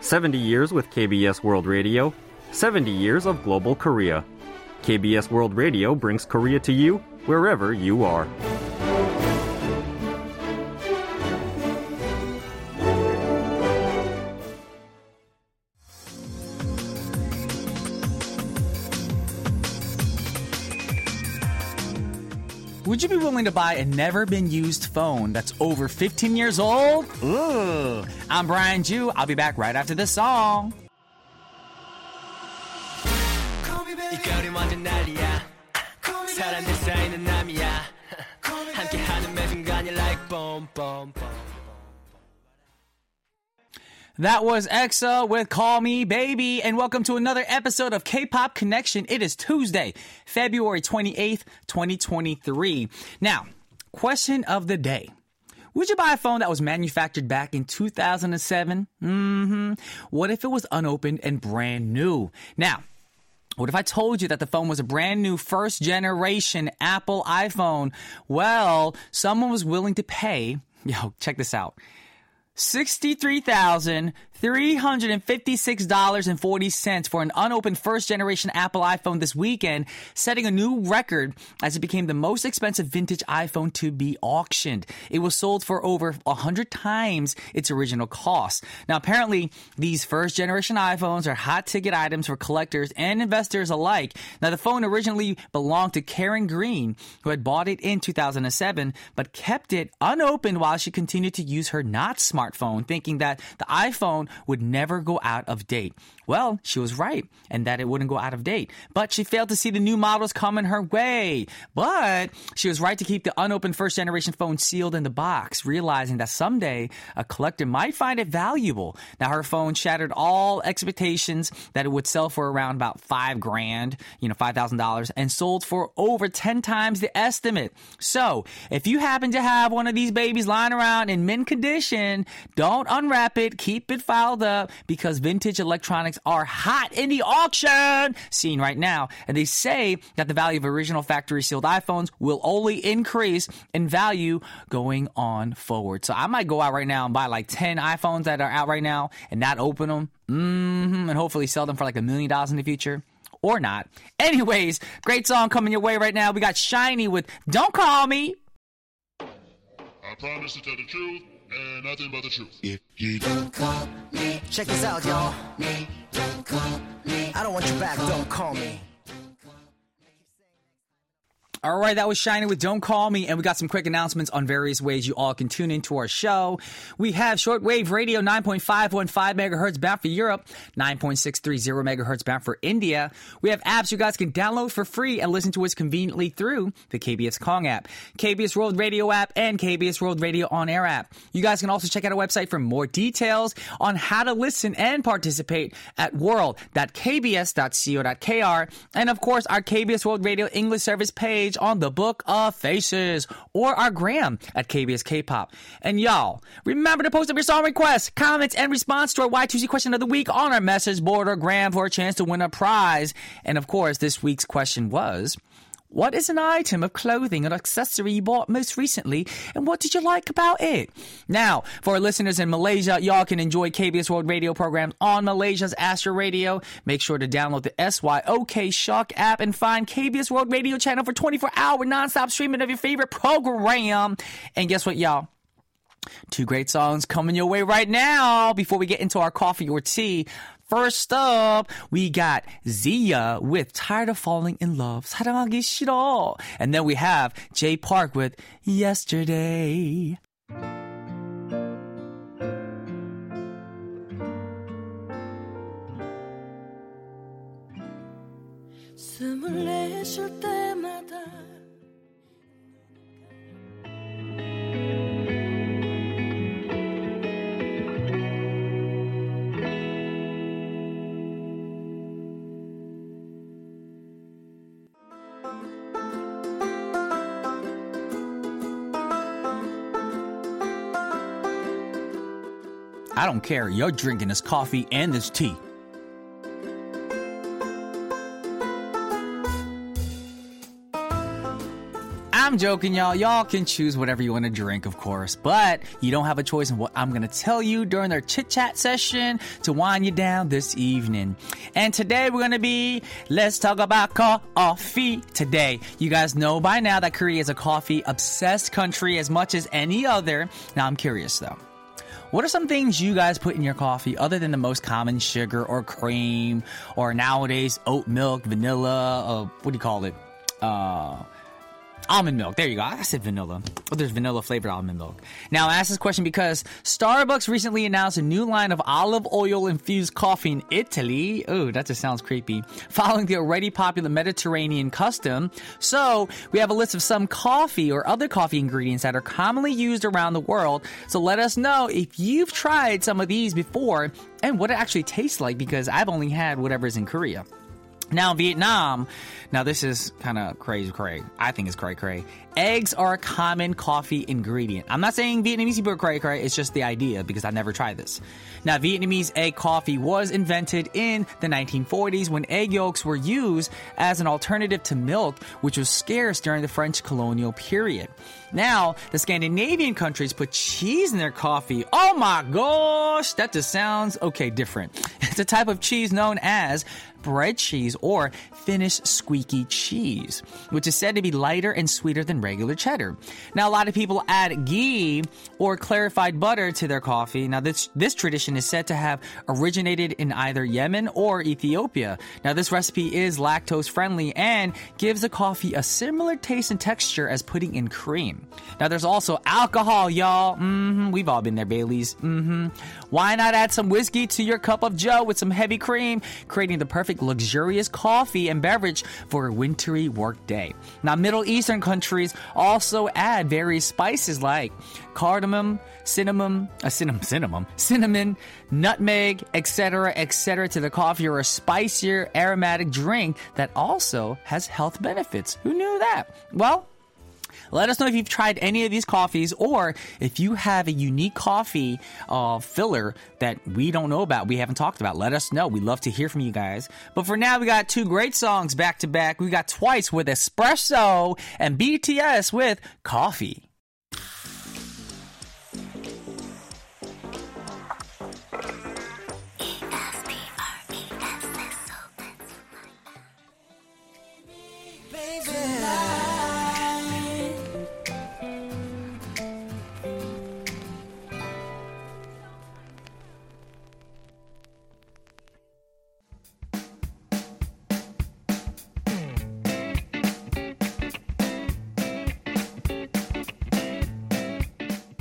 70 years with KBS World Radio, 70 years of global Korea. KBS World Radio brings Korea to you wherever you are. Would you be willing to buy a never been used phone that's over 15 years old? Ooh. I'm Brian Joo. I'll be back right after this song. 매 순간이 like that was EXO with Call Me Baby, and welcome to another episode of K-Pop Connection. It is Tuesday, February 28th, 2023. Now, question of the day. Would you buy a phone that was manufactured back in 2007? Mm-hmm. What if it was unopened and brand new? Now, what if I told you that the phone was a brand new first generation Apple iPhone? Well, someone was willing to pay, yo, check this out. Sixty-three thousand $63,356.40 for an unopened first generation Apple iPhone this weekend, setting a new record as it became the most expensive vintage iPhone to be auctioned. It was sold for over 100 times its original cost. Now, apparently, these first generation iPhones are hot ticket items for collectors and investors alike. Now, the phone originally belonged to Karen Green, who had bought it in 2007, but kept it unopened while she continued to use her not smartphone, thinking that the iPhone would never go out of date. Well, she was right, and that it wouldn't go out of date. But she failed to see the new models coming her way. But she was right to keep the unopened first generation phone sealed in the box, realizing that someday a collector might find it valuable. Now, her phone shattered all expectations that it would sell for around about five grand, you know, $5,000, and sold for over 10 times the estimate. So, if you happen to have one of these babies lying around in mint condition, don't unwrap it, keep it filed up, because vintage electronics are hot in the auction scene right now. And they say that the value of original factory sealed iPhones will only increase in value going on forward. So I might go out right now and buy like 10 iPhones that are out right now and not open them. hmm and hopefully sell them for like a million dollars in the future. Or not. Anyways, great song coming your way right now. We got SHINee with Don't Call Me. I promise to tell the truth and nothing but the truth. If you don't call me, check this out y'all. Me, don't call me. I don't want you back. Don't call me All right, that was SHINee with Don't Call Me, and we got some quick announcements on various ways you all can tune into our show. We have shortwave radio 9.515 megahertz bound for Europe, 9.630 megahertz bound for India. We have apps you guys can download for free and listen to us conveniently through the KBS Kong app, KBS World Radio app, and KBS World Radio On Air app. You guys can also check out our website for more details on how to listen and participate at world.kbs.co.kr, and of course, our KBS World Radio English service page on the Book of Faces or our gram at KBS K-pop. And y'all, remember to post up your song requests, comments, and response to our Y2C question of the week on our message board or gram for a chance to win a prize. And of course, this week's question was. What is an item of clothing or accessory you bought most recently, and what did you like about it? Now, for our listeners in Malaysia, y'all can enjoy KBS World Radio programs on Malaysia's Astro Radio. Make sure to download the SYOK Shock app and find KBS World Radio channel for 24 hour nonstop streaming of your favorite program. And guess what, y'all? Two great songs coming your way right now before we get into our coffee or tea. First up, we got Zia with Tired of Falling in Love, 사랑하기 싫어. And then we have Jay Park with Yesterday. 숨을 내쉴 때마다 I don't care. You're drinking this coffee and this tea. I'm joking, y'all. Y'all can choose whatever you want to drink, of course, but you don't have a choice in what I'm going to tell you during our chit chat session to wind you down this evening. And today we're going to be, let's talk about coffee today. You guys know by now that Korea is a coffee obsessed country as much as any other. Now, I'm curious though. What are some things you guys put in your coffee other than the most common sugar or cream or nowadays oat milk, vanilla, uh, what do you call it? Uh, Almond milk. There you go. I said vanilla. Oh, there's vanilla flavored almond milk. Now, I asked this question because Starbucks recently announced a new line of olive oil infused coffee in Italy. Oh, that just sounds creepy. Following the already popular Mediterranean custom. So, we have a list of some coffee or other coffee ingredients that are commonly used around the world. So, let us know if you've tried some of these before and what it actually tastes like because I've only had whatever's in Korea. Now, Vietnam, now this is kind of crazy, cray. I think it's cray, cray. Eggs are a common coffee ingredient. I'm not saying Vietnamese people are cray, cray. It's just the idea because I never tried this. Now, Vietnamese egg coffee was invented in the 1940s when egg yolks were used as an alternative to milk, which was scarce during the French colonial period. Now, the Scandinavian countries put cheese in their coffee. Oh my gosh, that just sounds okay, different. It's a type of cheese known as bread cheese or Finnish squeaky cheese, which is said to be lighter and sweeter than regular cheddar. Now, a lot of people add ghee or clarified butter to their coffee. Now, this, this tradition is said to have originated in either Yemen or Ethiopia. Now, this recipe is lactose friendly and gives the coffee a similar taste and texture as putting in cream. Now, there's also alcohol, y'all. Mm-hmm. We've all been there, Bailey's. Mm-hmm. Why not add some whiskey to your cup of joe with some heavy cream, creating the perfect luxurious coffee and beverage for a wintry work day. Now, Middle Eastern countries also add various spices like cardamom, cinnamon, uh, cinnamon, cinnamon, cinnamon, nutmeg, etc., etc. to the coffee or a spicier aromatic drink that also has health benefits. Who knew that? Well, let us know if you've tried any of these coffees or if you have a unique coffee uh, filler that we don't know about, we haven't talked about. Let us know. we love to hear from you guys. But for now, we got two great songs back to back. We got Twice with Espresso and BTS with Coffee.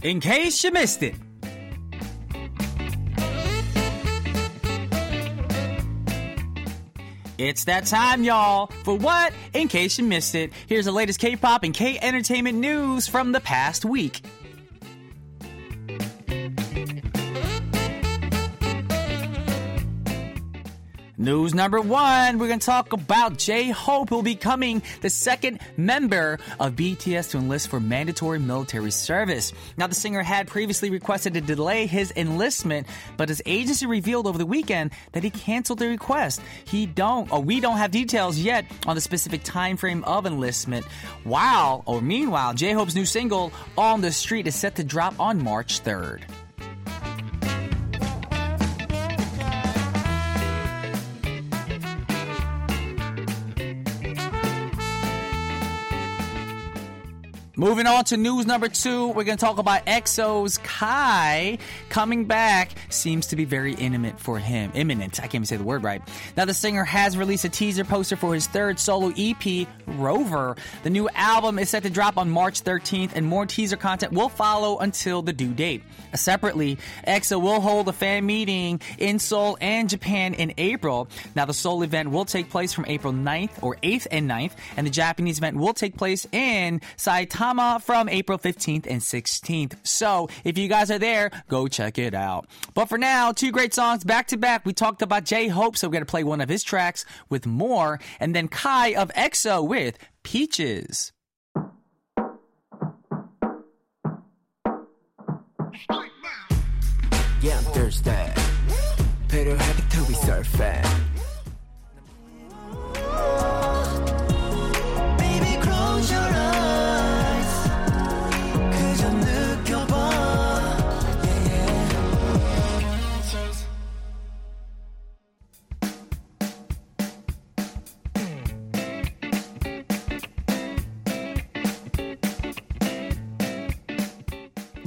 In case you missed it. It's that time, y'all. For what? In case you missed it, here's the latest K pop and K entertainment news from the past week. News number one, we're going to talk about J Hope, who will be becoming the second member of BTS to enlist for mandatory military service. Now, the singer had previously requested to delay his enlistment, but his agency revealed over the weekend that he canceled the request. He don't, or we don't have details yet on the specific time frame of enlistment. While, or meanwhile, J Hope's new single, On the Street, is set to drop on March 3rd. Moving on to news number two, we're going to talk about EXO's Kai coming back. Seems to be very intimate for him. Imminent. I can't even say the word right. Now, the singer has released a teaser poster for his third solo EP, Rover. The new album is set to drop on March 13th, and more teaser content will follow until the due date. Uh, separately, EXO will hold a fan meeting in Seoul and Japan in April. Now, the Seoul event will take place from April 9th or 8th and 9th, and the Japanese event will take place in Saitama from April 15th and 16th. So if you guys are there, go check it out. But for now, two great songs back to back. We talked about J Hope, so we're going to play one of his tracks with more, and then Kai of EXO with Peaches. Yeah, I'm happy to be surfing.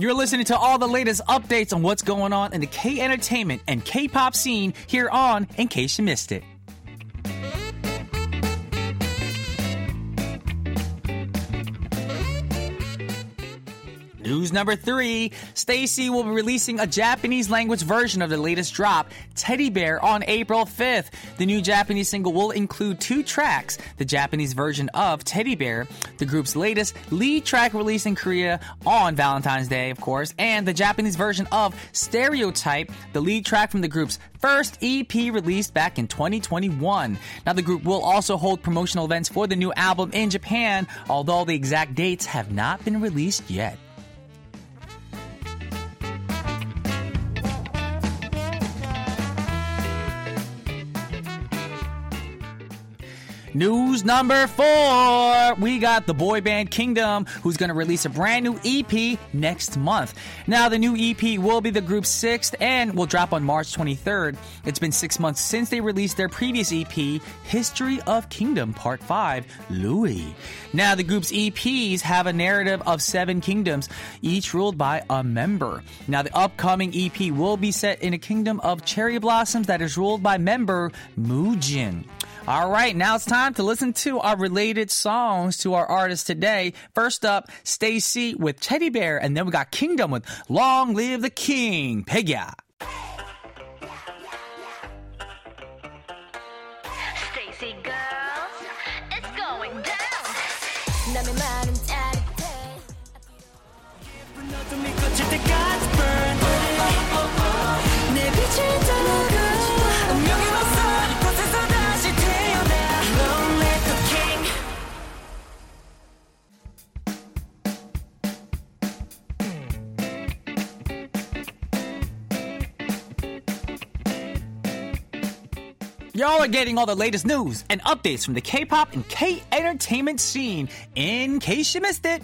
You're listening to all the latest updates on what's going on in the K entertainment and K pop scene here on In Case You Missed It. News number three STAYC will be releasing a Japanese language version of the latest drop, Teddy Bear, on April 5th. The new Japanese single will include two tracks the Japanese version of Teddy Bear, the group's latest lead track released in Korea on Valentine's Day, of course, and the Japanese version of Stereotype, the lead track from the group's first EP released back in 2021. Now, the group will also hold promotional events for the new album in Japan, although the exact dates have not been released yet. News number four. We got the boy band Kingdom, who's going to release a brand new EP next month. Now, the new EP will be the group's sixth and will drop on March 23rd. It's been six months since they released their previous EP, History of Kingdom Part 5, Louis. Now, the group's EPs have a narrative of seven kingdoms, each ruled by a member. Now, the upcoming EP will be set in a kingdom of cherry blossoms that is ruled by member Mujin. All right, now it's time to listen to our related songs to our artists today. First up, STAYC with Teddy Bear, and then we got Kingdom with Long Live the King, Pegya. Y'all are getting all the latest news and updates from the K-pop and K-entertainment scene in case you missed it.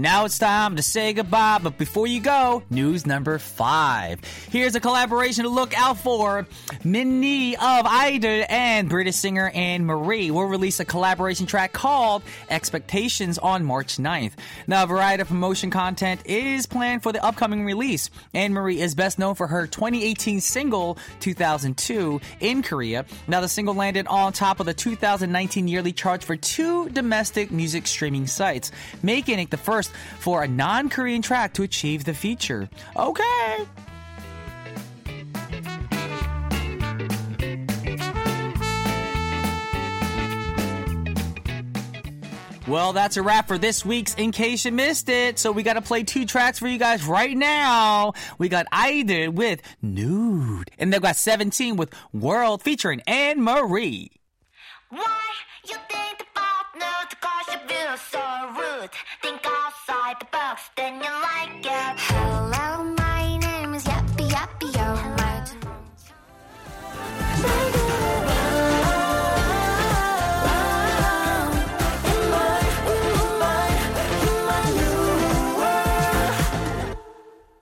Now it's time to say goodbye, but before you go, news number five. Here's a collaboration to look out for. Minnie of Idol and British singer Anne Marie will release a collaboration track called Expectations on March 9th. Now, a variety of promotion content is planned for the upcoming release. Anne Marie is best known for her 2018 single 2002 in Korea. Now, the single landed on top of the 2019 yearly charts for two domestic music streaming sites, making it the first for a non Korean track to achieve the feature. Okay. Well, that's a wrap for this week's In Case You Missed It. So we got to play two tracks for you guys right now. We got Idol with Nxde, and they've got 17 with World featuring Anne Marie. Why you think about nude cause you feel so rude? Think outside the box,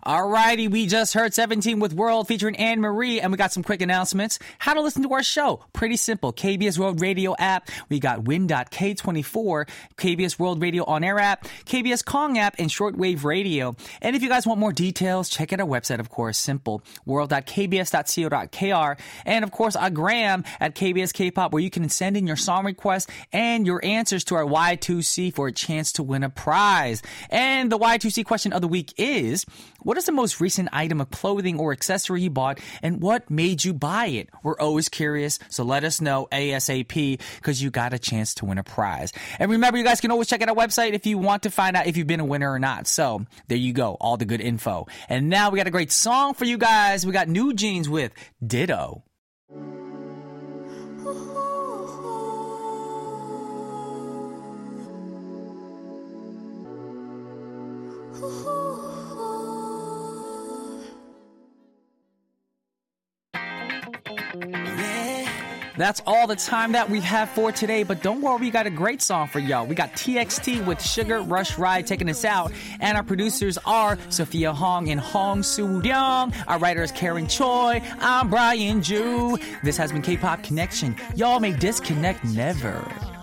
Alrighty, we just heard 17 with World featuring Anne Marie, and we got some quick announcements. How to listen to our show. Pretty simple. KBS World Radio app. We got Win.K24, KBS World Radio on air app, KBS Kong app, and shortwave radio. And if you guys want more details, check out our website, of course. Simple. World.kbs.co.kr. And of course, our gram at KBS K-pop, where you can send in your song requests and your answers to our Y2C for a chance to win a prize. And the Y2C question of the week is, what is the most recent item of clothing or accessory you bought and what made you buy it? We're always curious, so let us know ASAP because you got a chance to win a prize. And remember, you guys can always check out our website if you want to find out if you've been a winner or not. So there you go, all the good info. And now we got a great song for you guys. We got New Jeans with Ditto. Yeah That's all the time that we have for today, but don't worry, we got a great song for y'all. We got TXT with Sugar Rush Ride taking us out, and our producers are Sophia Hong and Hong Soo Ryung. Our writer is Karen Choi. I'm Brian Joo. This has been K-Pop Connection. Y'all may disconnect never.